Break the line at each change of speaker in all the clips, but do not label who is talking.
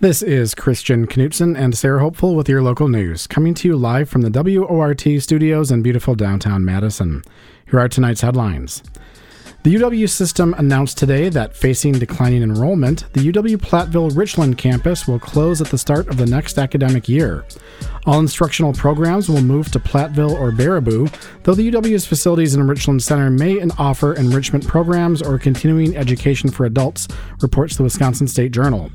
This is Christian Knutson and Sarah Hopeful with your local news, coming to you live from the WORT studios in beautiful downtown Madison. Here are tonight's headlines. The UW system announced today that facing declining enrollment, the UW Platteville Richland campus will close at the start of the next academic year. All instructional programs will move to Platteville or Baraboo, though the UW's facilities in Richland Center may offer enrichment programs or continuing education for adults, reports the Wisconsin State Journal.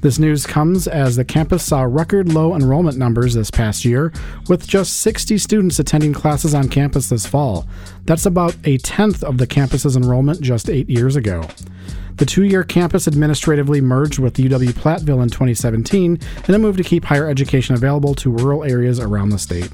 This news comes as the campus saw record low enrollment numbers this past year, with just 60 students attending classes on campus this fall. That's about a tenth of the campus's enrollment just eight years ago. The two year campus administratively merged with UW Platteville in 2017 in a move to keep higher education available to rural areas around the state.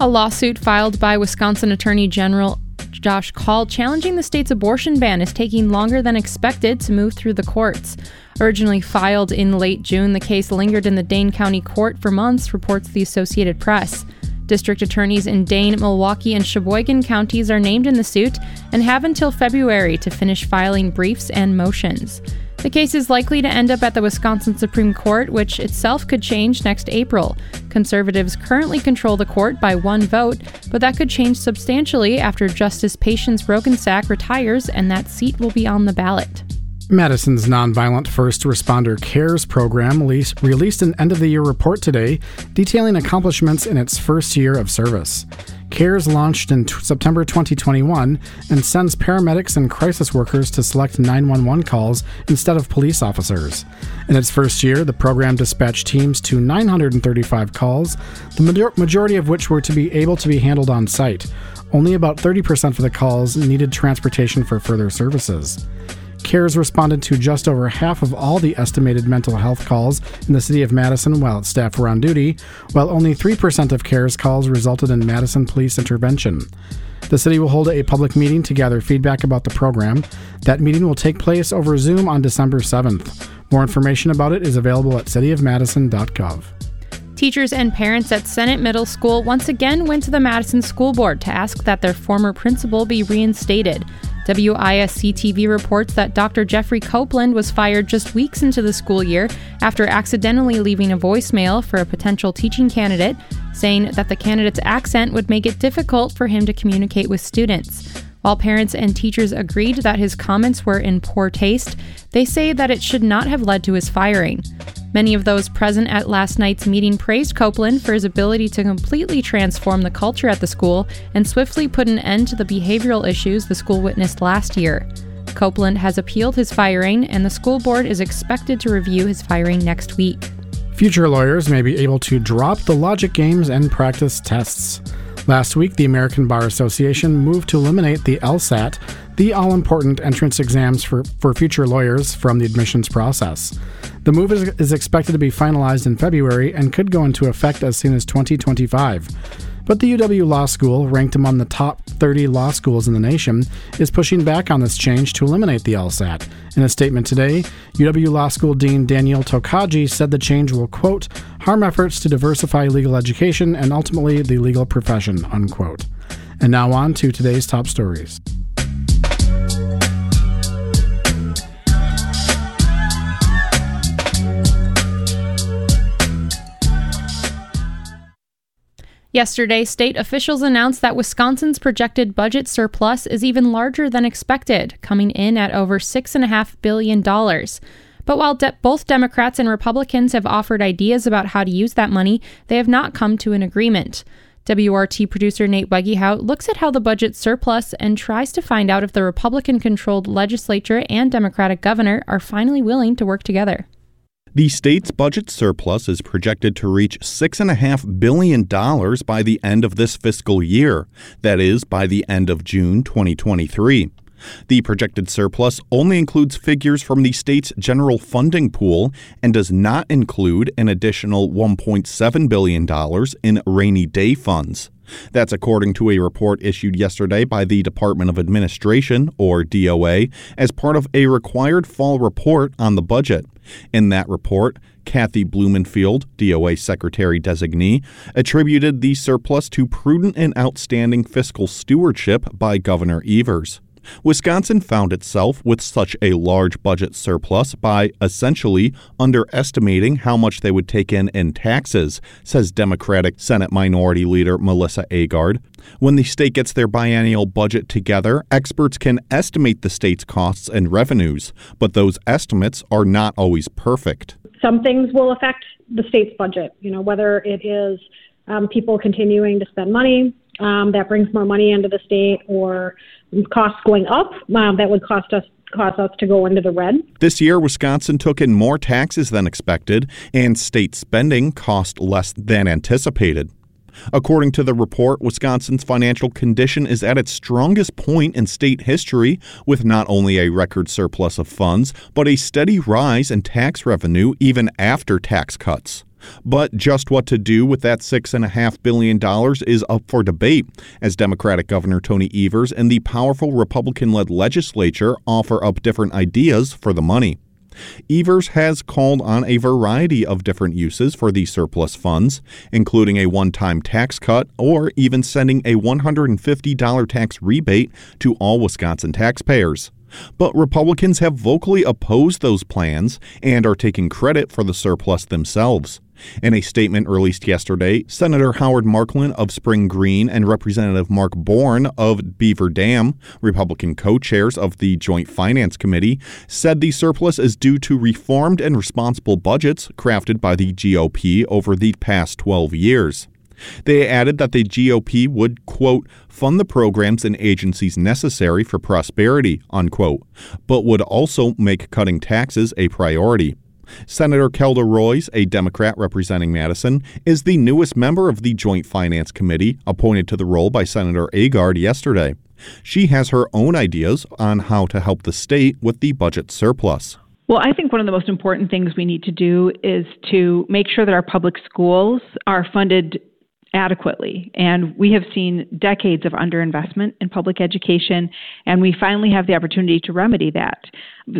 A lawsuit filed by Wisconsin Attorney General Josh Kaul challenging the state's abortion ban is taking longer than expected to move through the courts. Originally filed in late June, the case lingered in the Dane County Court for months, reports the Associated Press. District attorneys in Dane, Milwaukee, and Sheboygan counties are named in the suit and have until February to finish filing briefs and motions. The case is likely to end up at the Wisconsin Supreme Court, which itself could change next April. Conservatives currently control the court by one vote, but that could change substantially after Justice Patience Roggensack retires and that seat will be on the ballot.
Madison's Nonviolent First Responder CARES program released an end of the year report today detailing accomplishments in its first year of service. CARES launched in t- September 2021 and sends paramedics and crisis workers to select 911 calls instead of police officers. In its first year, the program dispatched teams to 935 calls, the major- majority of which were to be able to be handled on site. Only about 30% of the calls needed transportation for further services. CARES responded to just over half of all the estimated mental health calls in the city of Madison while its staff were on duty, while only 3% of CARES calls resulted in Madison police intervention. The city will hold a public meeting to gather feedback about the program. That meeting will take place over Zoom on December 7th. More information about it is available at cityofmadison.gov.
Teachers and parents at Sennett Middle School once again went to the Madison School Board to ask that their former principal be reinstated. WISC TV reports that Dr. Jeffrey Copeland was fired just weeks into the school year after accidentally leaving a voicemail for a potential teaching candidate, saying that the candidate's accent would make it difficult for him to communicate with students. While parents and teachers agreed that his comments were in poor taste, they say that it should not have led to his firing. Many of those present at last night's meeting praised Copeland for his ability to completely transform the culture at the school and swiftly put an end to the behavioral issues the school witnessed last year. Copeland has appealed his firing, and the school board is expected to review his firing next week.
Future lawyers may be able to drop the logic games and practice tests. Last week, the American Bar Association moved to eliminate the LSAT, the all important entrance exams for, for future lawyers, from the admissions process. The move is, is expected to be finalized in February and could go into effect as soon as 2025. But the UW Law School, ranked among the top 30 law schools in the nation, is pushing back on this change to eliminate the LSAT. In a statement today, UW Law School Dean Daniel Tokaji said the change will, quote, harm efforts to diversify legal education and ultimately the legal profession, unquote. And now on to today's top stories.
Yesterday, state officials announced that Wisconsin's projected budget surplus is even larger than expected, coming in at over $6.5 billion. But while de- both Democrats and Republicans have offered ideas about how to use that money, they have not come to an agreement. WORT producer Nate Wegehout looks at how the budget surplus and tries to find out if the Republican controlled legislature and Democratic governor are finally willing to work together.
The state's budget surplus is projected to reach $6.5 billion by the end of this fiscal year, that is, by the end of June 2023. The projected surplus only includes figures from the state's general funding pool and does not include an additional $1.7 billion in rainy day funds. That's according to a report issued yesterday by the Department of Administration, or DOA, as part of a required fall report on the budget. In that report, Kathy Blumenfeld, DOA Secretary designee, attributed the surplus to prudent and outstanding fiscal stewardship by Governor Evers. Wisconsin found itself with such a large budget surplus by essentially underestimating how much they would take in in taxes, says Democratic Senate Minority Leader Melissa Agard. When the state gets their biennial budget together, experts can estimate the state's costs and revenues, but those estimates are not always perfect.
Some things will affect the state's budget, you know, whether it is um, people continuing to spend money, um, that brings more money into the state, or costs going up um, that would cost us cause us to go into the red.
This year, Wisconsin took in more taxes than expected, and state spending cost less than anticipated. According to the report, Wisconsin's financial condition is at its strongest point in state history, with not only a record surplus of funds, but a steady rise in tax revenue even after tax cuts. But just what to do with that $6.5 billion is up for debate, as Democratic Governor Tony Evers and the powerful Republican led legislature offer up different ideas for the money. Evers has called on a variety of different uses for the surplus funds, including a one time tax cut or even sending a $150 tax rebate to all Wisconsin taxpayers. But Republicans have vocally opposed those plans and are taking credit for the surplus themselves. In a statement released yesterday, Senator Howard Marklein of Spring Green and Representative Mark Born of Beaver Dam, Republican co chairs of the Joint Finance Committee, said the surplus is due to reformed and responsible budgets crafted by the GOP over the past 12 years. They added that the GOP would, quote, fund the programs and agencies necessary for prosperity, unquote, but would also make cutting taxes a priority. Senator Kelda Roys, a Democrat representing Madison, is the newest member of the Joint Finance Committee, appointed to the role by Senator Agard yesterday. She has her own ideas on how to help the state with the budget surplus.
Well, I think one of the most important things we need to do is to make sure that our public schools are funded adequately. And we have seen decades of underinvestment in public education, and we finally have the opportunity to remedy that.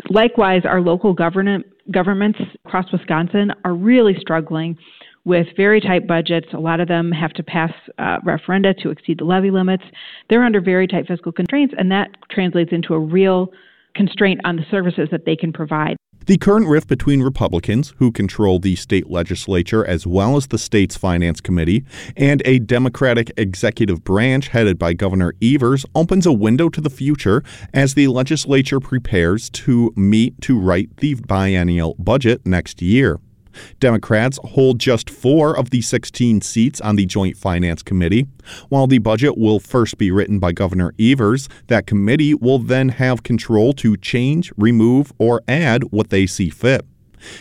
Likewise, our local government, governments across Wisconsin are really struggling with very tight budgets. A lot of them have to pass uh, referenda to exceed the levy limits. They're under very tight fiscal constraints, and that translates into a real constraint on the services that they can provide.
The current rift between Republicans, who control the state legislature as well as the state's finance committee, and a Democratic executive branch headed by Governor Evers opens a window to the future as the legislature prepares to meet to write the biennial budget next year. Democrats hold just four of the 16 seats on the Joint Finance Committee. While the budget will first be written by Governor Evers, that committee will then have control to change, remove, or add what they see fit.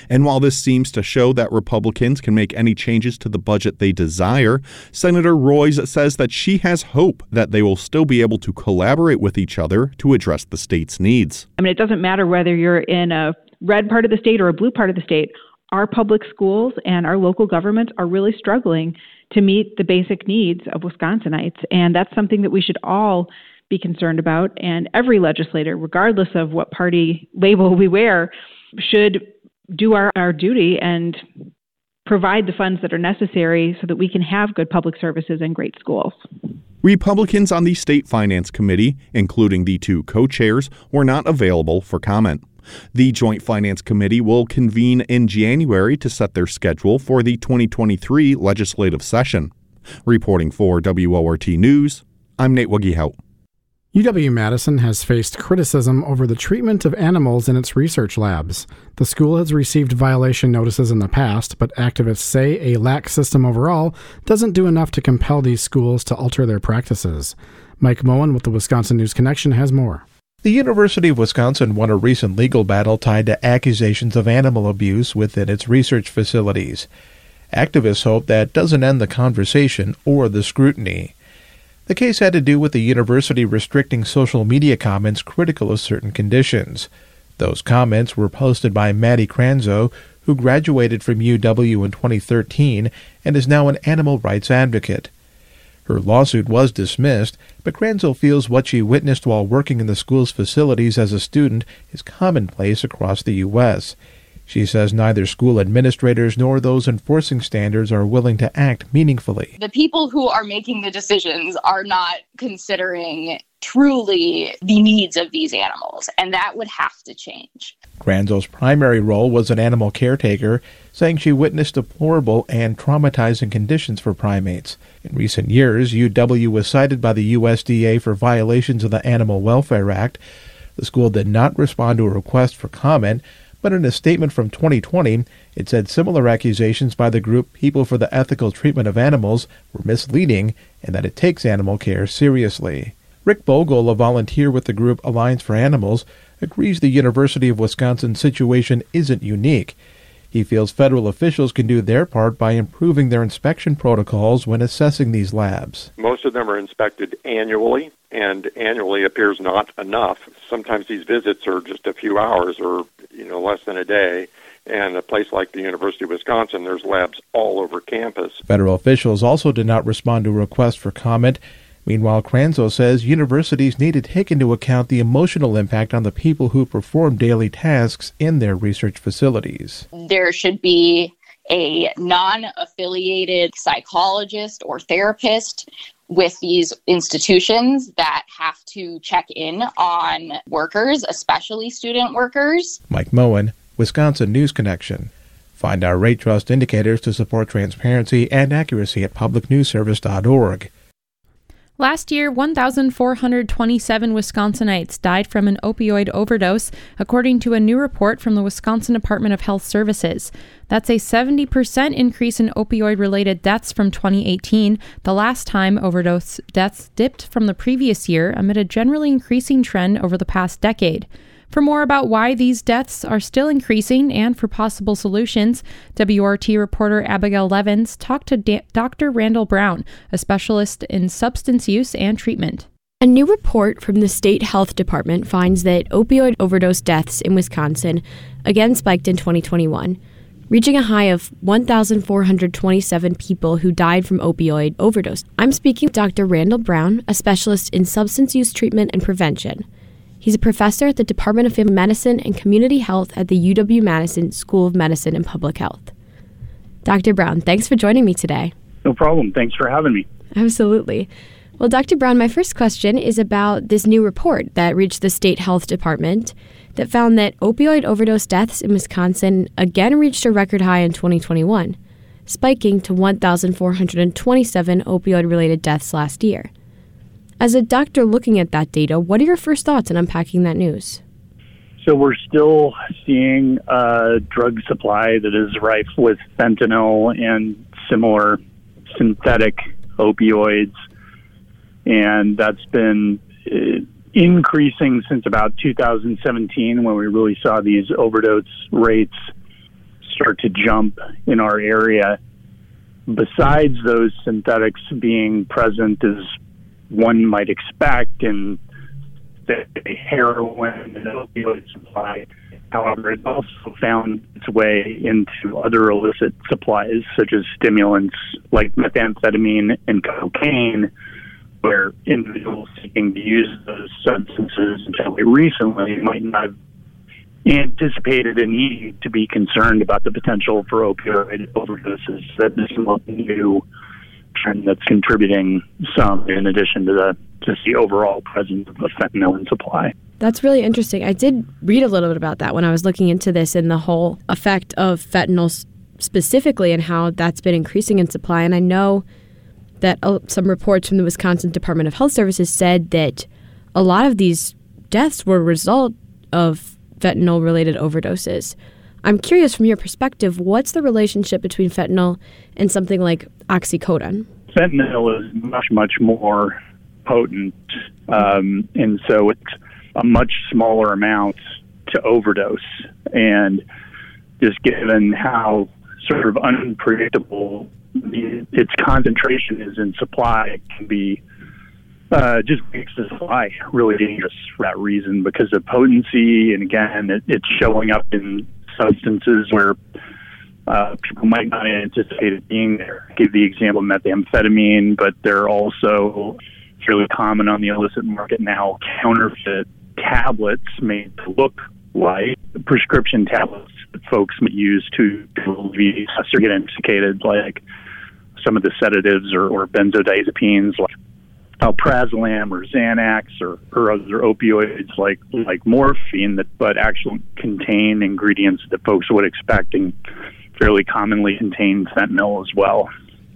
And while this seems to show that Republicans can make any changes to the budget they desire, Senator Roys says that she has hope that they will still be able to collaborate with each other to address the state's needs.
I mean, it doesn't matter whether you're in a red part of the state or a blue part of the state our public schools and our local governments are really struggling to meet the basic needs of Wisconsinites. And that's something that we should all be concerned about. And every legislator, regardless of what party label we wear, should do our, our duty and provide the funds that are necessary so that we can have good public services and great schools.
Republicans on the State Finance Committee, including the two co chairs, were not available for comment. The Joint Finance Committee will convene in January to set their schedule for the 2023 legislative session. Reporting for WORT News, I'm Nate Wuggehout.
UW Madison has faced criticism over the treatment of animals in its research labs. The school has received violation notices in the past, but activists say a lax system overall doesn't do enough to compel these schools to alter their practices. Mike Moen with the Wisconsin News Connection has more.
The University of Wisconsin won a recent legal battle tied to accusations of animal abuse within its research facilities. Activists hope that doesn't end the conversation or the scrutiny. The case had to do with the university restricting social media comments critical of certain conditions. Those comments were posted by Maddie Krasno, who graduated from UW in 2013 and is now an animal rights advocate. Her lawsuit was dismissed, but Kranzel feels what she witnessed while working in the school's facilities as a student is commonplace across the U.S. She says neither school administrators nor those enforcing standards are willing to act meaningfully.
The people who are making the decisions are not considering truly the needs of these animals, and that would have to change.
Krasno's primary role was an animal caretaker, saying she witnessed deplorable and traumatizing conditions for primates. In recent years, UW was cited by the USDA for violations of the Animal Welfare Act. The school did not respond to a request for comment, but in a statement from 2020, it said similar accusations by the group People for the Ethical Treatment of Animals were misleading and that it takes animal care seriously. Rick Bogle, a volunteer with the group Alliance for Animals, agrees the University of Wisconsin situation isn't unique. He feels federal officials can do their part by improving their inspection protocols when assessing these labs.
Most of them are inspected annually, and annually appears not enough. Sometimes these visits are just a few hours or you know less than a day. And a place like the University of Wisconsin, there's labs all over campus.
Federal officials also did not respond to a request for comment. Meanwhile, Krasno says universities need to take into account the emotional impact on the people who perform daily tasks in their research facilities.
There should be a non affiliated psychologist or therapist with these institutions that have to check in on workers, especially student workers.
Mike Moen, Wisconsin News Connection. Find our rate trust indicators to support transparency and accuracy at publicnewsservice.org.
Last year, 1,427 Wisconsinites died from an opioid overdose, according to a new report from the Wisconsin Department of Health Services. That's a 70% increase in opioid related deaths from 2018, the last time overdose deaths dipped from the previous year amid a generally increasing trend over the past decade. For more about why these deaths are still increasing and for possible solutions, WORT reporter Abigail Levins talked to da- Dr. Randall Brown, a specialist in substance use and treatment.
A new report from the state health department finds that opioid overdose deaths in Wisconsin again spiked in 2021, reaching a high of 1,427 people who died from opioid overdose. I'm speaking with Dr. Randall Brown, a specialist in substance use treatment and prevention. He's a professor at the Department of Family Medicine and Community Health at the UW Madison School of Medicine and Public Health. Dr. Brown, thanks for joining me today.
No problem. Thanks for having me.
Absolutely. Well, Dr. Brown, my first question is about this new report that reached the state health department that found that opioid overdose deaths in Wisconsin again reached a record high in 2021, spiking to 1,427 opioid related deaths last year. As a doctor looking at that data, what are your first thoughts in unpacking that news?
So we're still seeing a drug supply that is rife with fentanyl and similar synthetic opioids, and that's been uh, increasing since about 2017 when we really saw these overdose rates start to jump in our area. Besides those synthetics being present as one might expect in the heroin and opioid supply. However, it also found its way into other illicit supplies, such as stimulants like methamphetamine and cocaine, where individuals seeking to use those substances until recently might not have anticipated a need to be concerned about the potential for opioid overdoses. That this is new trend that's contributing some in addition to the just the overall presence of fentanyl in supply.
That's really interesting. I did read a little bit about that when I was looking into this and the whole effect of fentanyl specifically and how that's been increasing in supply. And I know that uh, some reports from the Wisconsin Department of Health Services said that a lot of these deaths were a result of fentanyl related overdoses. I'm curious from your perspective, what's the relationship between fentanyl and something like oxycodone?
Fentanyl is much, much more potent, um, and so it's a much smaller amount to overdose. And just given how sort of unpredictable its concentration is in supply, it can be uh, just makes the supply really dangerous for that reason because of potency. And again, it, it's showing up in substances where uh, people might not anticipate it being there. I give the example of methamphetamine, but they're also fairly common on the illicit market now counterfeit tablets made to look like prescription tablets that folks might use to, to alleviate or get intoxicated, like some of the sedatives or, or benzodiazepines, like alprazolam or Xanax or, or other opioids like like morphine that but actually contain ingredients that folks would expect and fairly commonly contain fentanyl as well.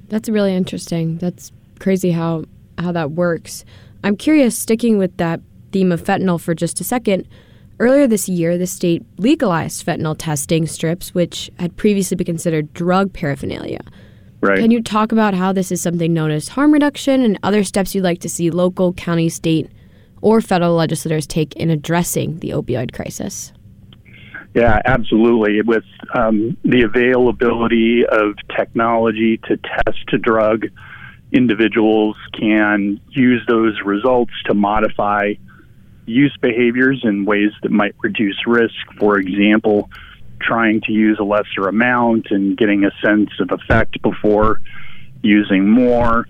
That's really interesting. That's crazy how how that works. I'm curious, sticking with that theme of fentanyl for just a second. Earlier this year, the state legalized fentanyl testing strips, which had previously been considered drug paraphernalia.
Right.
Can you talk about how this is something known as harm reduction and other steps you'd like to see local, county, state, or federal legislators take in addressing the opioid crisis?
Yeah, absolutely. With um, the availability of technology to test a drug, individuals can use those results to modify use behaviors in ways that might reduce risk. For example, trying to use a lesser amount and getting a sense of effect before using more.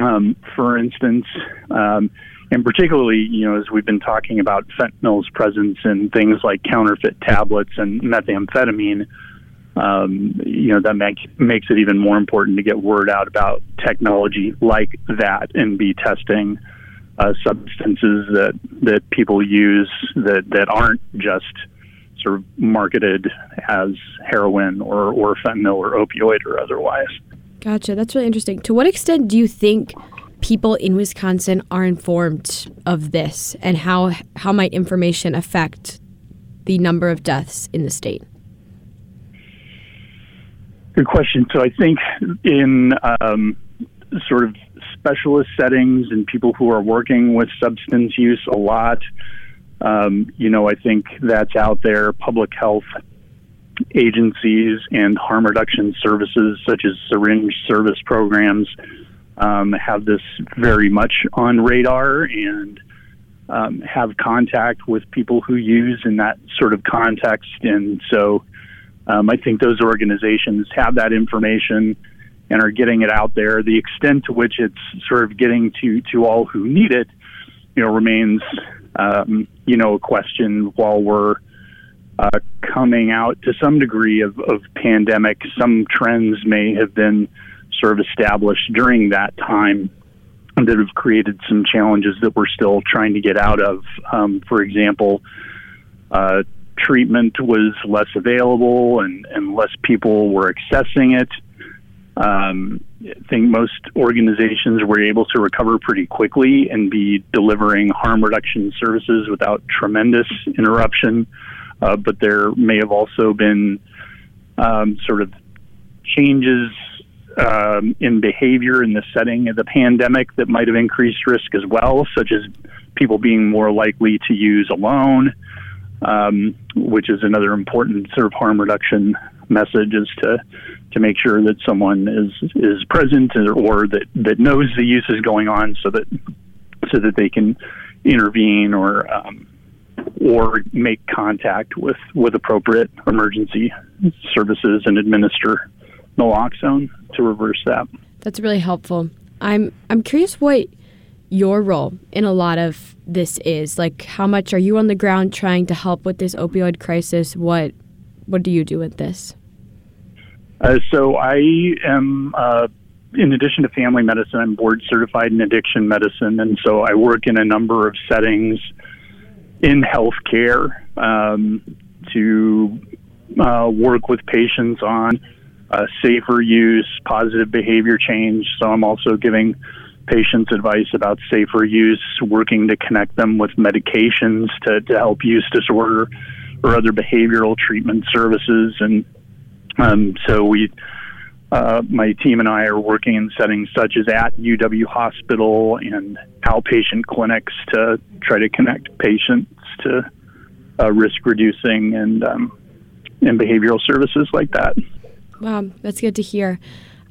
Um, for instance, um, and particularly, you know, as we've been talking about fentanyl's presence in things like counterfeit tablets and methamphetamine, um, you know, that make, makes it even more important to get word out about technology like that and be testing uh, substances that that people use that that aren't just sort of marketed as heroin or or fentanyl or opioid or otherwise.
Gotcha. That's really interesting. To what extent do you think people in Wisconsin are informed of this, and how how might information affect the number of deaths in the state?
Good question. So I think in um, sort of specialist settings and people who are working with substance use a lot. Um, you know, I think that's out there. Public health agencies and harm reduction services, such as syringe service programs, um, have this very much on radar and um, have contact with people who use in that sort of context. And so um, I think those organizations have that information and are getting it out there. The extent to which it's sort of getting to to all who need it, you know, remains um, you know a question. While we're uh, coming out to some degree of, of pandemic, some trends may have been sort of established during that time that have created some challenges that we're still trying to get out of. Um, for example, uh, treatment was less available and, and less people were accessing it. Um, I think most organizations were able to recover pretty quickly and be delivering harm reduction services without tremendous interruption. Uh, but there may have also been um, sort of changes um, in behavior in the setting of the pandemic that might have increased risk as well, such as people being more likely to use alone, um, which is another important sort of harm reduction message is to to make sure that someone is is present or, that that knows the use is going on, so that so that they can intervene or um, or make contact with with appropriate emergency services and administer naloxone to reverse that.
That's really helpful. I'm I'm curious what your role in a lot of this is. Like how much are you on the ground trying to help with this opioid crisis? What what do you do with this?
Uh, so I am, uh, in addition to family medicine, I'm board certified in addiction medicine, and so I work in a number of settings in healthcare um, to uh, work with patients on uh, safer use, positive behavior change. So I'm also giving patients advice about safer use, working to connect them with medications to, to help use disorder or other behavioral treatment services and um, so we, uh, my team and I are working in settings such as at UW Hospital and outpatient clinics to try to connect patients to uh, risk reducing and um, and behavioral services like that.
Wow, that's good to hear.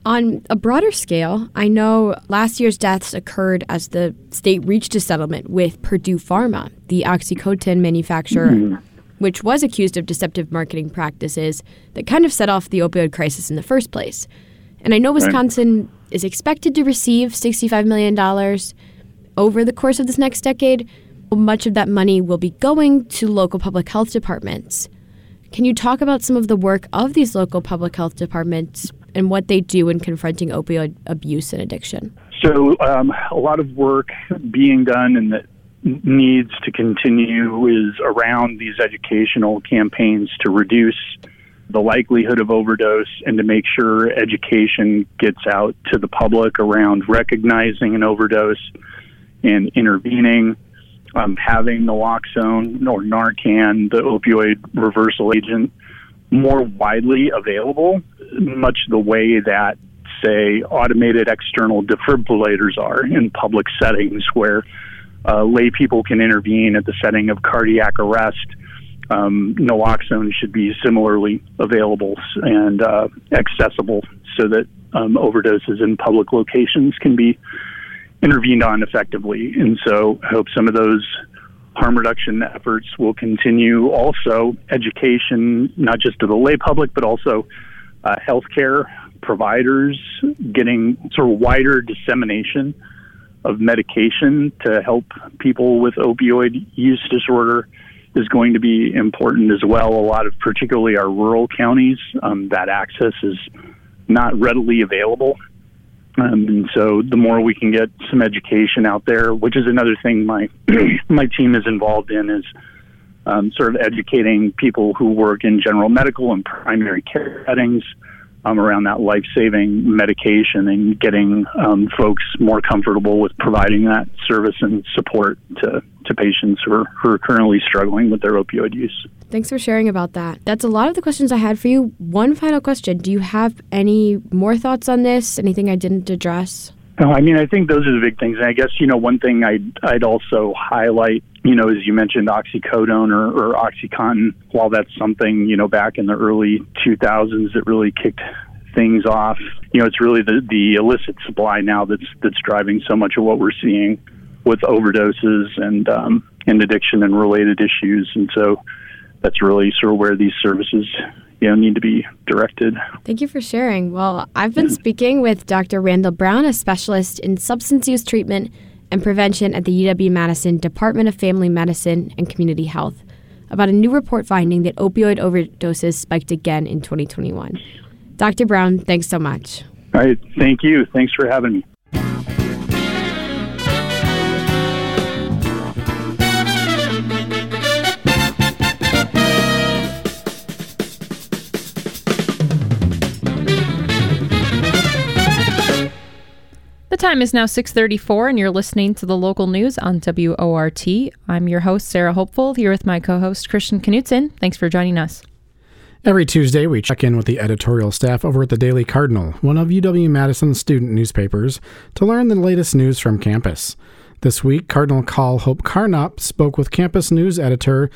On a broader scale, I know last year's deaths occurred as the state reached a settlement with Purdue Pharma, the OxyContin manufacturer. Mm-hmm which was accused of deceptive marketing practices that kind of set off the opioid crisis in the first place. And I know Wisconsin right. is expected to receive $65 million over the course of this next decade. Much of that money will be going to local public health departments. Can you talk about some of the work of these local public health departments and what they do in confronting opioid abuse and addiction?
So, um, a lot of work being done and that needs to continue is around these educational campaigns to reduce the likelihood of overdose and to make sure education gets out to the public around recognizing an overdose and intervening. Um, having naloxone or Narcan, the opioid reversal agent, more widely available, much the way that, say, automated external defibrillators are in public settings where uh, lay people can intervene at the setting of cardiac arrest um, naloxone should be similarly available and uh, accessible so that um, overdoses in public locations can be intervened on effectively. And so I hope some of those harm reduction efforts will continue. Also, education, not just to the lay public, but also uh, healthcare providers, getting sort of wider dissemination of medication to help people with opioid use disorder is going to be important as well. A lot of, particularly our rural counties, um, that access is not readily available. Um, and so, the more we can get some education out there, which is another thing my my team is involved in, is um, sort of educating people who work in general medical and primary care settings um, around that life saving medication and getting um, folks more comfortable with providing that service and support to, to patients who are, who are currently struggling with their opioid use.
Thanks for sharing about that. That's a lot of the questions I had for you. One final question Do you have any more thoughts on this? Anything I didn't address?
No, I mean, I think those are the big things. And I guess, you know, one thing I'd, I'd also highlight, you know, as you mentioned, oxycodone or, or Oxycontin, while that's something, you know, back in the early 2000s that really kicked things off, you know, it's really the, the illicit supply now that's, that's driving so much of what we're seeing with overdoses and, um, and addiction and related issues. And so that's really sort of where these services you know, need to be directed.
Thank you for sharing. Well, I've been speaking with Dr. Randall Brown, a specialist in substance use treatment and prevention at the UW Madison Department of Family Medicine and Community Health, about a new report finding that opioid overdoses spiked again in 2021. Dr. Brown, thanks so much.
All right. Thank you. Thanks for having me.
The time is now 6:34 and you're listening to the local news on WORT. I'm your host Sarah Hopeful here with my co-host Christian Knutson. Thanks for joining us.
Every Tuesday, we check in with the editorial staff over at the Daily Cardinal, one of UW Madison's student newspapers, to learn the latest news from campus. This week, Cardinal Call Hope Karnopp spoke with campus news editor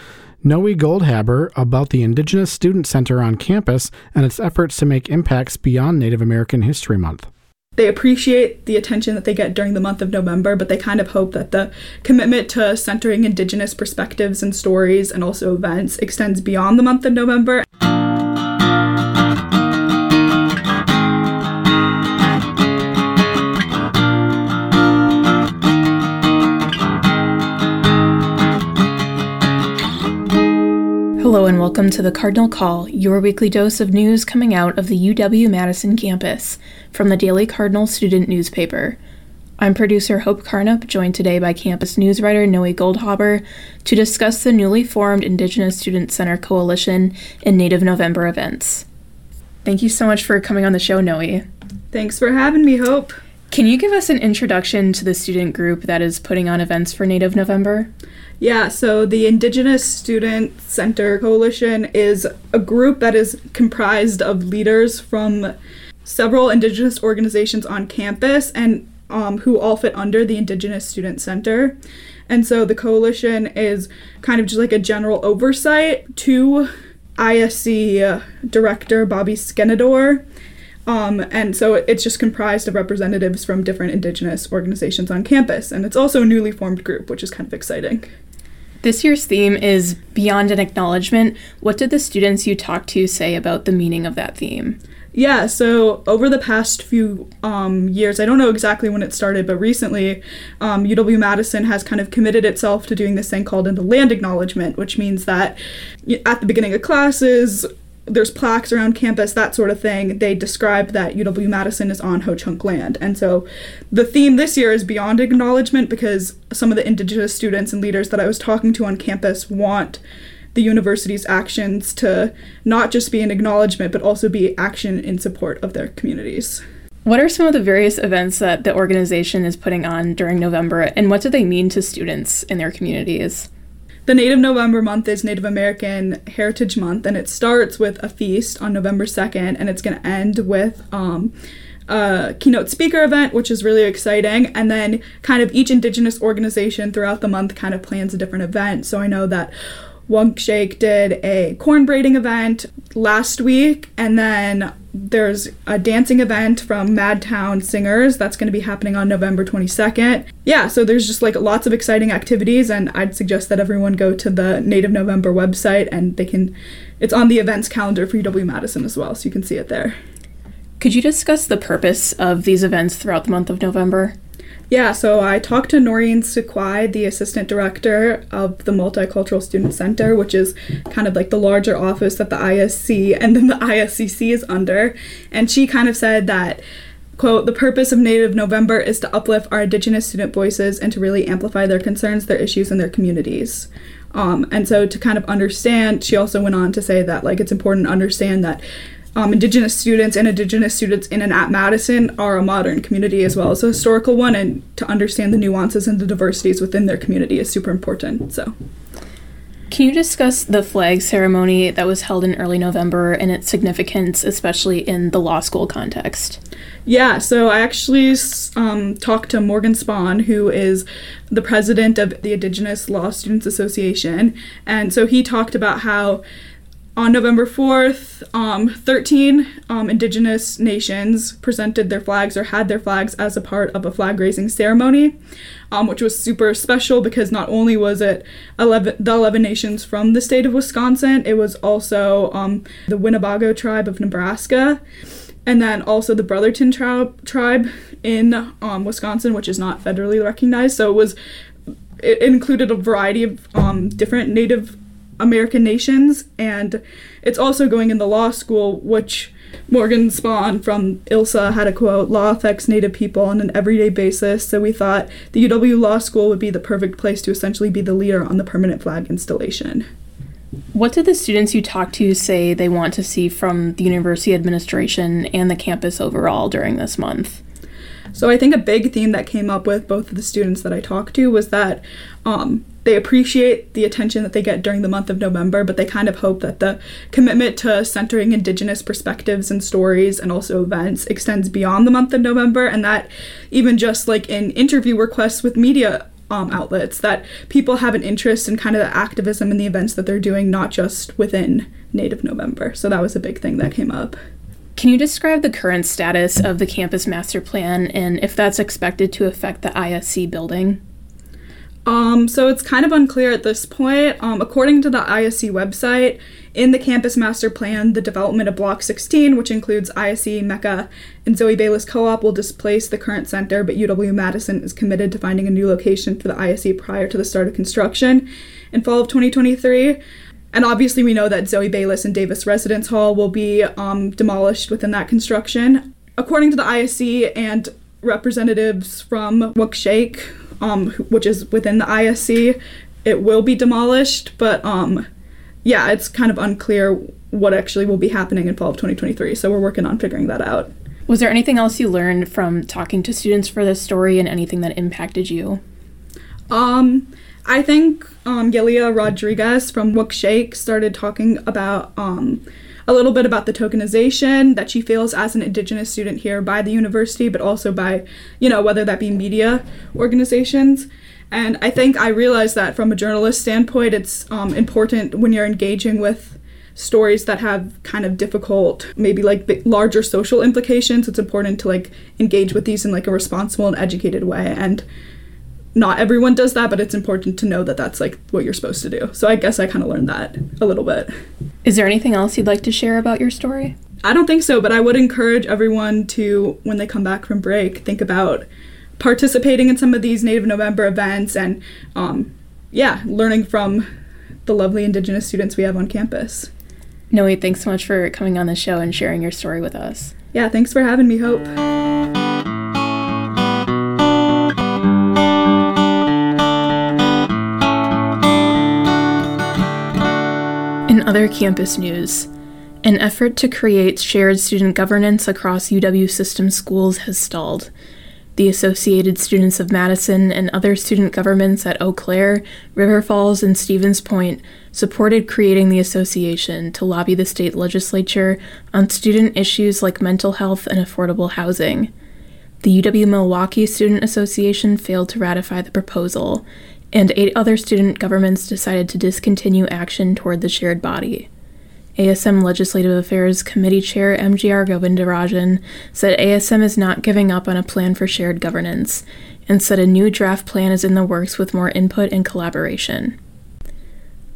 Noe Goldhaber about the Indigenous Student Center on campus and its efforts to make impacts beyond Native American History Month
they appreciate the attention that they get during the month of November, but they kind of hope that the commitment to centering Indigenous perspectives and stories and also events extends beyond the month of November.
Welcome to the Cardinal Call, your weekly dose of news coming out of the UW Madison campus from the Daily Cardinal student newspaper. I'm producer Hope Karnopp, joined today by campus news writer Noe Goldhaber to discuss the newly formed Indigenous Student Center Coalition and Native November events. Thank you so much for coming on the show, Noe.
Thanks for having me, Hope.
Can you give us an introduction to the student group that is putting on events for Native November?
Yeah, so the Indigenous Student Center Coalition is a group that is comprised of leaders from several Indigenous organizations on campus and um, who all fit under the Indigenous Student Center. And so the coalition is kind of just like a general oversight to ISC director Bobby Skenandore. Um, and so it's just comprised of representatives from different Indigenous organizations on campus. And it's also a newly formed group, which is kind of exciting.
This year's theme is Beyond an Acknowledgement. What did the students you talked to say about the meaning of that theme?
Yeah, so over the past few um, years, I don't know exactly when it started, but recently, um, UW Madison has kind of committed itself to doing this thing called the land acknowledgement, which means that at the beginning of classes, there's plaques around campus, that sort of thing, they describe that UW Madison is on Ho Chunk land. And so the theme this year is beyond acknowledgement because some of the Indigenous students and leaders that I was talking to on campus want the university's actions to not just be an acknowledgement, but also be action in support of their communities.
What are some of the various events that the organization is putting on during November, and what do they mean to students in their communities?
The Native November month is Native American Heritage Month, and it starts with a feast on November 2nd, and it's going to end with um, a keynote speaker event, which is really exciting. And then, kind of, each Indigenous organization throughout the month kind of plans a different event. So I know that Wunk Sheek did a corn braiding event last week, and then there's a dancing event from Madtown Singers that's going to be happening on November 22nd. Yeah, so there's just like lots of exciting activities, and I'd suggest that everyone go to the Native November website and they can, it's on the events calendar for UW Madison as well, so you can see it there.
Could you discuss the purpose of these events throughout the month of November?
Yeah, so I talked to Noreen Sukwai, the assistant director of the Multicultural Student Center, which is kind of like the larger office that the ISC and then the ISCC is under. And she kind of said that, quote, the purpose of Native November is to uplift our Indigenous student voices and to really amplify their concerns, their issues, and their communities. Um, and so to kind of understand, she also went on to say that like it's important to understand that um, Indigenous students and Indigenous students in and at Madison are a modern community as well as a historical one, and to understand the nuances and the diversities within their community is super important. So.
Can you discuss the flag ceremony that was held in early November and its significance, especially in the law school context?
Yeah, so I actually um, talked to Morgan Spawn, who is the president of the Indigenous Law Students Association. And so he talked about how on November 4th, um, 13 um, indigenous nations presented their flags or had their flags as a part of a flag raising ceremony, um, which was super special because not only was it 11, the 11 nations from the state of Wisconsin, it was also um, the Winnebago tribe of Nebraska, and then also the Brothertown tribe, tribe in um, Wisconsin, which is not federally recognized. So it was it included a variety of um, different native American nations, and it's also going in the law school, which Morgan Spahn from ILSA had a quote Law affects Native people on an everyday basis, so we thought the UW Law School would be the perfect place to essentially be the leader on the permanent flag installation.
What did the students you talked to say they want to see from the university administration and the campus overall during this month?
So I think a big theme that came up with both of the students that I talked to was that um, they appreciate the attention that they get during the month of November, but they kind of hope that the commitment to centering Indigenous perspectives and stories and also events extends beyond the month of November, and that even just like in interview requests with media um, outlets, that people have an interest in kind of the activism and the events that they're doing, not just within Native November. So that was a big thing that came up.
Can you describe the current status of the campus master plan and if that's expected to affect the ISC building?
Um, so it's kind of unclear at this point. Um, according to the ISC website, in the campus master plan, the development of Block 16, which includes ISC, Mecca, and Zoe Bayliss Co op, will displace the current center, but UW Madison is committed to finding a new location for the ISC prior to the start of construction in fall of 2023. And obviously, we know that Zoe Bayliss and Davis Residence Hall will be um, demolished within that construction. According to the ISC and representatives from Wunk Sheek, um, which is within the ISC, it will be demolished, but um, yeah, it's kind of unclear what actually will be happening in fall of 2023. So we're working on figuring that out.
Was there anything else you learned from talking to students for this story and anything that impacted you?
Um, I think um, Gilia Rodriguez from Wunk Sheek started talking about um, a little bit about the tokenization that she feels as an Indigenous student here by the university, but also by, you know, whether that be media organizations. And I think I realized that from a journalist standpoint, it's um, important when you're engaging with stories that have kind of difficult maybe like larger social implications it's important to like engage with these in like a responsible and educated way and not everyone does that, but it's important to know that that's like what you're supposed to do. So I guess I kind of learned that a little bit.
Is there anything else you'd like to share about your story?
I don't think so, but I would encourage everyone to, when they come back from break, think about participating in some of these Native November events and, um, yeah, learning from the lovely Indigenous students we have on campus.
Noe, thanks so much for coming on the show and sharing your story with us.
Yeah, thanks for having me, Hope.
Other campus news, an effort to create shared student governance across UW system schools has stalled. The Associated Students of Madison and other student governments at Eau Claire, River Falls, and Stevens Point supported creating the association to lobby the state legislature on student issues like mental health and affordable housing. The UW Milwaukee Student Association failed to ratify the proposal, and eight other student governments decided to discontinue action toward the shared body. ASM Legislative Affairs Committee Chair MGR Govindarajan said ASM is not giving up on a plan for shared governance and said a new draft plan is in the works with more input and collaboration.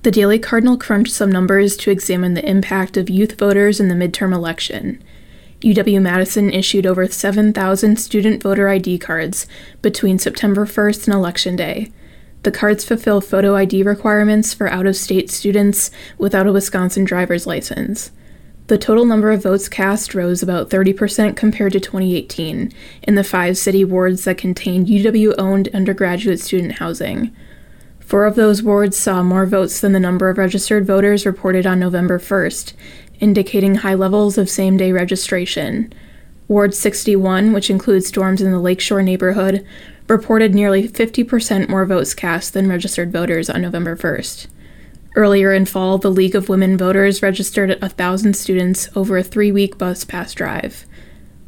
The Daily Cardinal crunched some numbers to examine the impact of youth voters in the midterm election. UW Madison issued over 7,000 student voter ID cards between September 1st and Election Day the cards fulfill photo ID requirements for out of state students without a Wisconsin driver's license. The total number of votes cast rose about 30% compared to 2018 in the five city wards that contained UW owned undergraduate student housing. Four of those wards saw more votes than the number of registered voters reported on November 1st, indicating high levels of same day registration. Ward 61, which includes dorms in the Lakeshore neighborhood, reported nearly 50% more votes cast than registered voters on November 1st. Earlier in fall, the League of Women Voters registered 1,000 students over a three week bus pass drive.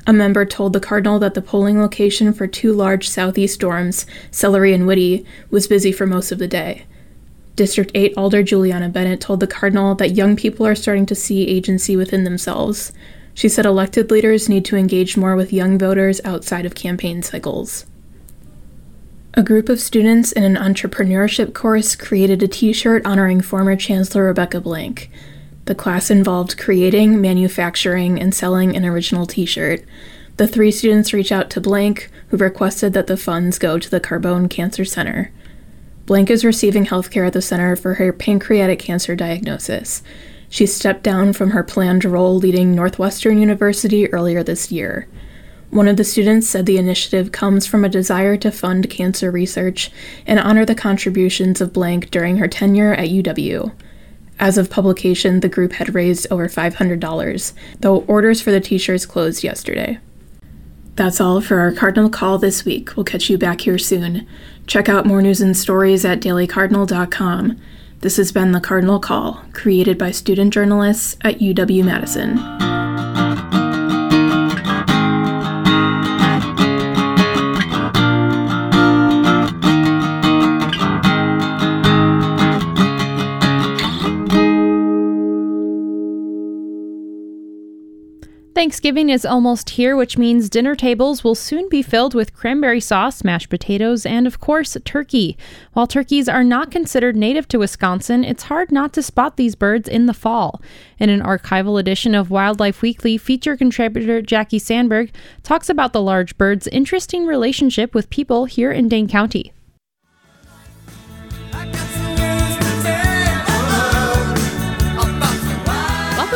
A member told the Cardinal that the polling location for two large southeast dorms, Sellery and Witte, was busy for most of the day. District 8 Alder Juliana Bennett told the Cardinal that young people are starting to see agency within themselves. She said elected leaders need to engage more with young voters outside of campaign cycles. A group of students in an entrepreneurship course created a t shirt honoring former Chancellor Rebecca Blank. The class involved creating, manufacturing, and selling an original t shirt. The three students reached out to Blank, who requested that the funds go to the Carbone Cancer Center. Blank is receiving health care at the center for her pancreatic cancer diagnosis. She stepped down from her planned role leading Northwestern University earlier this year. One of the students said the initiative comes from a desire to fund cancer research and honor the contributions of Blank during her tenure at UW. As of publication, the group had raised over $500, though orders for the t shirts closed yesterday. That's all for our Cardinal Call this week. We'll catch you back here soon. Check out more news and stories at dailycardinal.com. This has been the Cardinal Call, created by student journalists at UW Madison.
Thanksgiving is almost here, which means dinner tables will soon be filled with cranberry sauce, mashed potatoes, and of course, turkey. While turkeys are not considered native to Wisconsin, it's hard not to spot these birds in the fall. In an archival edition of Wildlife Weekly, feature contributor Jackie Sandberg talks about the large bird's interesting relationship with people here in Dane County.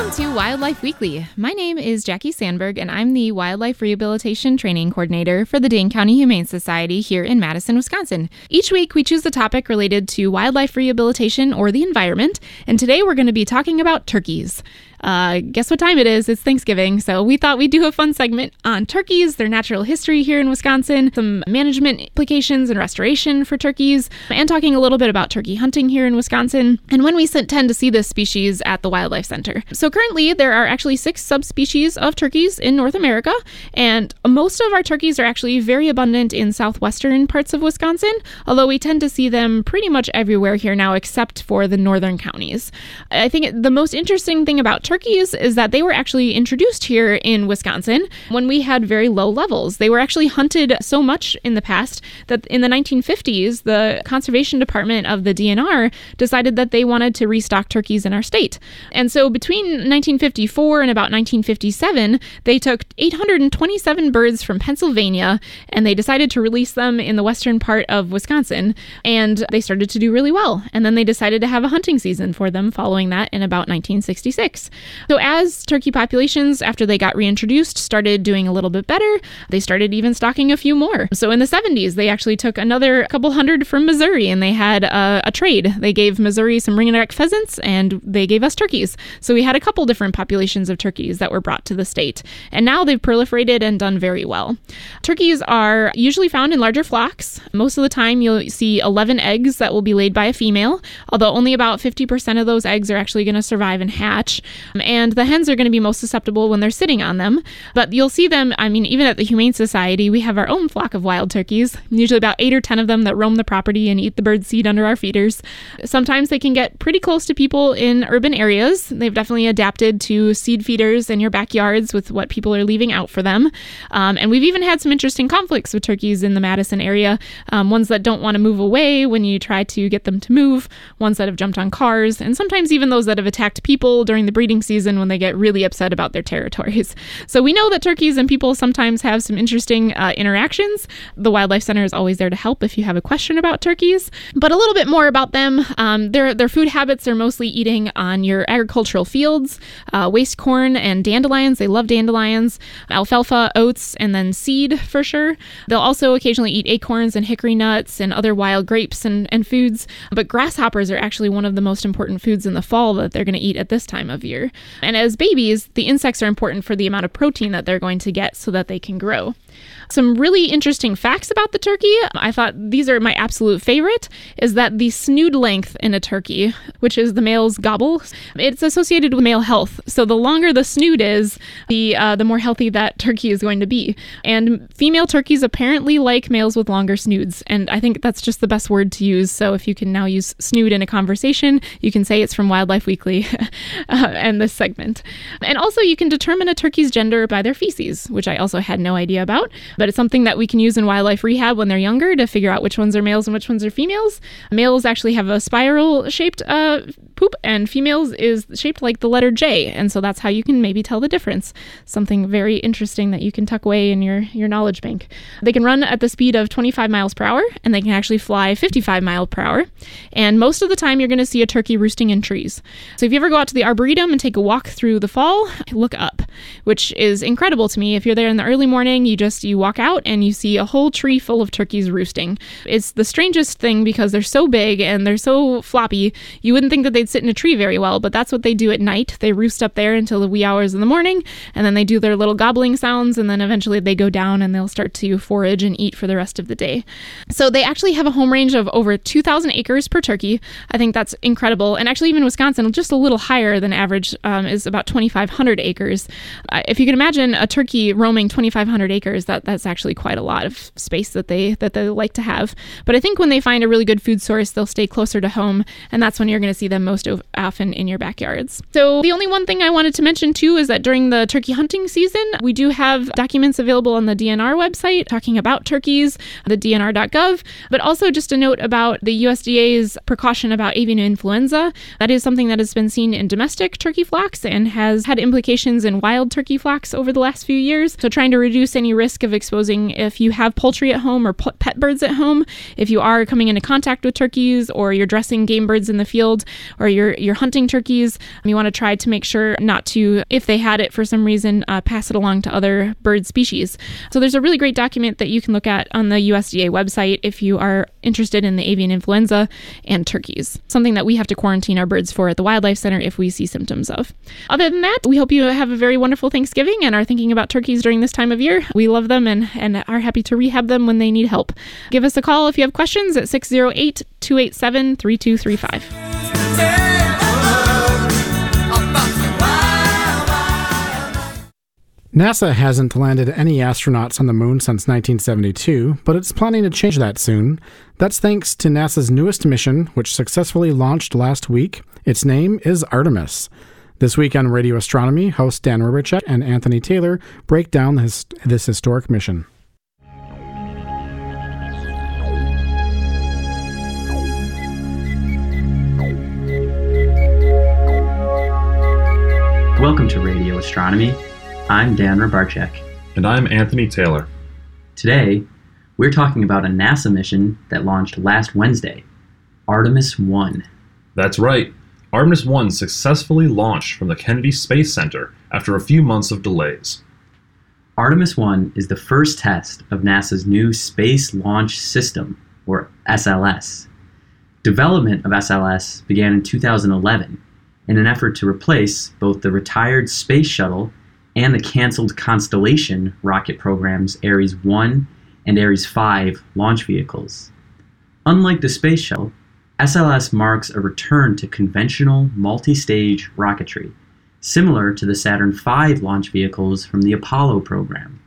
Welcome to Wildlife Weekly. My name is Jackie Sandberg, and I'm the Wildlife Rehabilitation Training Coordinator for the Dane County Humane Society here in Madison, Wisconsin. Each week, we choose a topic related to wildlife rehabilitation or the environment, and today we're going to be talking about turkeys. Uh, guess what time it is? It's Thanksgiving. So we thought we'd do a fun segment on turkeys, their natural history here in Wisconsin, some management implications and restoration for turkeys, and talking a little bit about turkey hunting here in Wisconsin and when we tend to see this species at the Wildlife Center. So currently, there are actually six subspecies of turkeys in North America, and most of our turkeys are actually very abundant in southwestern parts of Wisconsin, although we tend to see them pretty much everywhere here now except for the northern counties. I think the most interesting thing about turkeys is that they were actually introduced here in Wisconsin when we had very low levels. They were actually hunted so much in the past that in the 1950s, the Conservation Department of the DNR decided that they wanted to restock turkeys in our state. And so between 1954 and about 1957, they took 827 birds from Pennsylvania and they decided to release them in the western part of Wisconsin. And they started to do really well. And then they decided to have a hunting season for them following that in about 1966. So, as turkey populations, after they got reintroduced, started doing a little bit better, they started even stocking a few more. So, in the 70s, they actually took another couple hundred from Missouri and they had a, a trade. They gave Missouri some ring neck pheasants and they gave us turkeys. So, we had a couple different populations of turkeys that were brought to the state. And now they've proliferated and done very well. Turkeys are usually found in larger flocks. Most of the time, you'll see 11 eggs that will be laid by a female, although only about 50% of those eggs are actually going to survive and hatch. And the hens are going to be most susceptible when they're sitting on them. But you'll see them, I mean, even at the Humane Society, we have our own flock of wild turkeys, usually about eight or 10 of them that roam the property and eat the bird seed under our feeders. Sometimes they can get pretty close to people in urban areas. They've definitely adapted to seed feeders in your backyards with what people are leaving out for them. Um, and we've even had some interesting conflicts with turkeys in the Madison area. Um, ones that don't want to move away when you try to get them to move, ones that have jumped on cars, and sometimes even those that have attacked people during the breeding season when they get really upset about their territories. So we know that turkeys and people sometimes have some interesting uh, interactions. The Wildlife Center is always there to help if you have a question about turkeys. But a little bit more about them. Um, their their food habits are mostly eating on your agricultural fields, uh, waste corn and dandelions. They love dandelions, alfalfa, oats, and then seed for sure. They'll also occasionally eat acorns and hickory nuts and other wild grapes and, and foods. But grasshoppers are actually one of the most important foods in the fall that they're going to eat at this time of year. And as babies, the insects are important for the amount of protein that they're going to get so that they can grow. Some really interesting facts about the turkey. I thought these are my absolute favorite is that the snood length in a turkey, which is the male's gobble, it's associated with male health. So the longer the snood is, the uh, the more healthy that turkey is going to be. And female turkeys apparently like males with longer snoods, and I think that's just the best word to use. So if you can now use snood in a conversation, you can say it's from Wildlife Weekly uh, and this segment. And also you can determine a turkey's gender by their feces, which I also had no idea about but it's something that we can use in wildlife rehab when they're younger to figure out which ones are males and which ones are females. Males actually have a spiral shaped uh, poop, and females is shaped like the letter J, and so that's how you can maybe tell the difference. Something very interesting that you can tuck away in your your knowledge bank. They can run at the speed of 25 miles per hour, and they can actually fly 55 miles per hour. And most of the time, you're going to see a turkey roosting in trees. So if you ever go out to the arboretum and take a walk through the fall, look up, which is incredible to me. If you're there in the early morning, you just you walk out and you see a whole tree full of turkeys roosting. It's the strangest thing because they're so big and they're so floppy. You wouldn't think that they'd sit in a tree very well, but that's what they do at night. They roost up there until the wee hours in the morning, and then they do their little gobbling sounds, and then eventually they go down and they'll start to forage and eat for the rest of the day. So they actually have a home range of over 2,000 acres per turkey. I think that's incredible. And actually, even Wisconsin, just a little higher than average, um, is about 2,500 acres. Uh, if you can imagine a turkey roaming 2,500 acres, that that's actually quite a lot of space that they that they like to have. But I think when they find a really good food source, they'll stay closer to home, and that's when you're going to see them most often in your backyards. So the only one thing I wanted to mention too is that during the turkey hunting season, we do have documents available on the DNR website talking about turkeys, the DNR.gov, but also just a note about the USDA's precaution about avian influenza. That is something that has been seen in domestic turkey flocks and has had implications in wild turkey flocks over the last few years. So trying to reduce any risk of exposing if you have poultry at home or pet birds at home, if you are coming into contact with turkeys or you're dressing game birds in the field or you're you're hunting turkeys, you want to try to make sure not to, if they had it for some reason, uh, pass it along to other bird species. So there's a really great document that you can look at on the USDA website if you are interested in the avian influenza and turkeys. Something that we have to quarantine our birds for at the Wildlife Center if we see symptoms of. Other than that, we hope you have a very wonderful Thanksgiving and are thinking about turkeys during this time of year. We love them and, and are happy to rehab them when they need help. Give us a call if you have questions at 608 287 3235.
NASA hasn't landed any astronauts on the moon since 1972, but it's planning to change that soon. That's thanks to NASA's newest mission, which successfully launched last week. Its name is Artemis. This week on Radio Astronomy, hosts Dan Roberchek and Anthony Taylor break down this, this historic mission.
Welcome to Radio Astronomy. I'm Dan Robarchek.
And I'm Anthony Taylor.
Today, we're talking about a NASA mission that launched last Wednesday Artemis 1.
That's right. Artemis 1 successfully launched from the Kennedy Space Center after a few months of delays.
Artemis 1 is the first test of NASA's new Space Launch System, or SLS. Development of SLS began in 2011 in an effort to replace both the retired Space Shuttle and the canceled Constellation rocket program's Ares 1 and Ares 5 launch vehicles. Unlike the Space Shuttle, SLS marks a return to conventional multi stage rocketry, similar to the Saturn V launch vehicles from the Apollo program.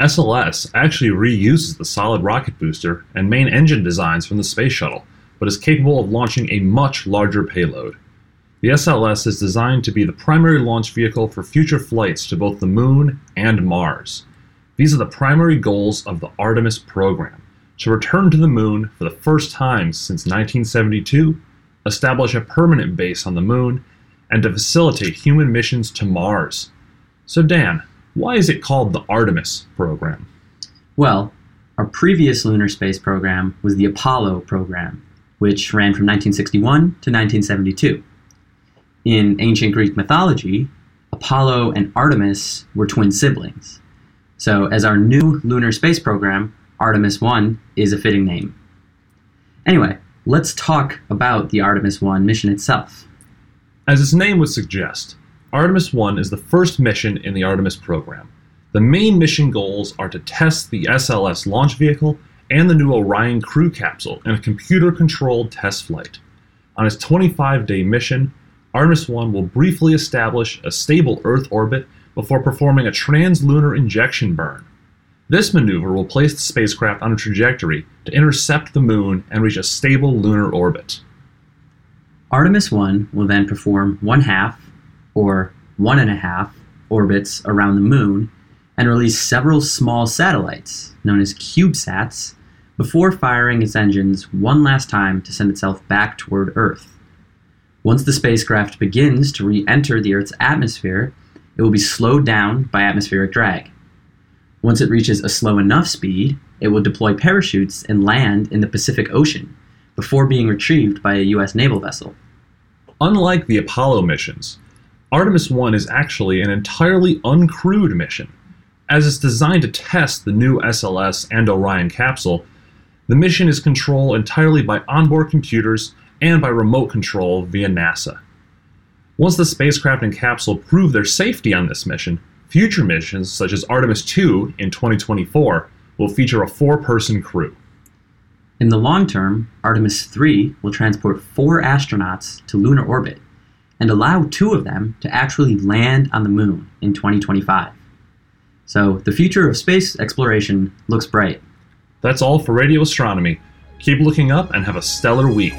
SLS actually reuses the solid rocket booster and main engine designs from the Space Shuttle, but is capable of launching a much larger payload. The SLS is designed to be the primary launch vehicle for future flights to both the Moon and Mars. These are the primary goals of the Artemis program to return to the Moon for the first time since 1972, establish a permanent base on the Moon, and to facilitate human missions to Mars. So, Dan, why is it called the Artemis program?
Well, our previous lunar space program was the Apollo program, which ran from 1961 to 1972. In ancient Greek mythology, Apollo and Artemis were twin siblings. So, as our new lunar space program, Artemis 1 is a fitting name. Anyway, let's talk about the Artemis 1 mission itself.
As its name would suggest, Artemis 1 is the first mission in the Artemis program. The main mission goals are to test the SLS launch vehicle and the new Orion crew capsule in a computer controlled test flight. On its 25 day mission, Artemis 1 will briefly establish a stable Earth orbit before performing a translunar injection burn. This maneuver will place the spacecraft on a trajectory to intercept the Moon and reach a stable lunar orbit.
Artemis 1 will then perform one half, or one and a half, orbits around the Moon and release several small satellites, known as CubeSats, before firing its engines one last time to send itself back toward Earth. Once the spacecraft begins to re enter the Earth's atmosphere, it will be slowed down by atmospheric drag. Once it reaches a slow enough speed, it will deploy parachutes and land in the Pacific Ocean before being retrieved by a U.S. naval vessel.
Unlike the Apollo missions, Artemis 1 is actually an entirely uncrewed mission. As it's designed to test the new SLS and Orion capsule, the mission is controlled entirely by onboard computers and by remote control via NASA. Once the spacecraft and capsule prove their safety on this mission, future missions such as Artemis 2 in 2024 will feature a four person crew.
In the long term, Artemis 3 will transport four astronauts to lunar orbit and allow two of them to actually land on the moon in 2025. So the future of space exploration looks bright.
That's all for Radio Astronomy. Keep looking up and have a stellar week.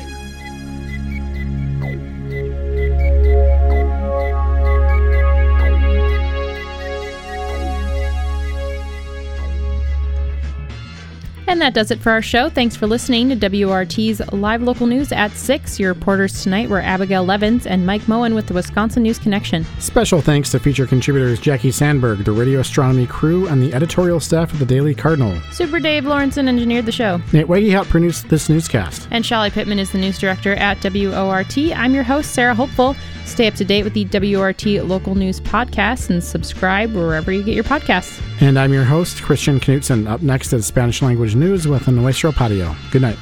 And that does it for our show. Thanks for listening to WORT's live local news at 6. Your reporters tonight were Abigail Levins and Mike Moen with the Wisconsin News Connection.
Special thanks to feature contributors Jackie Sandberg, the radio astronomy crew, and the editorial staff of the Daily Cardinal.
Super Dave Lawrenson engineered the show.
Nate helped produce this newscast.
And Shelly Pittman is the news director at WORT. I'm your host, Sarah Hopeful. Stay up to date with the WRT local news podcast and subscribe wherever you get your podcasts.
And I'm your host, Christian Knutson. Up next is Spanish language news with Nuestro Patio. Good night.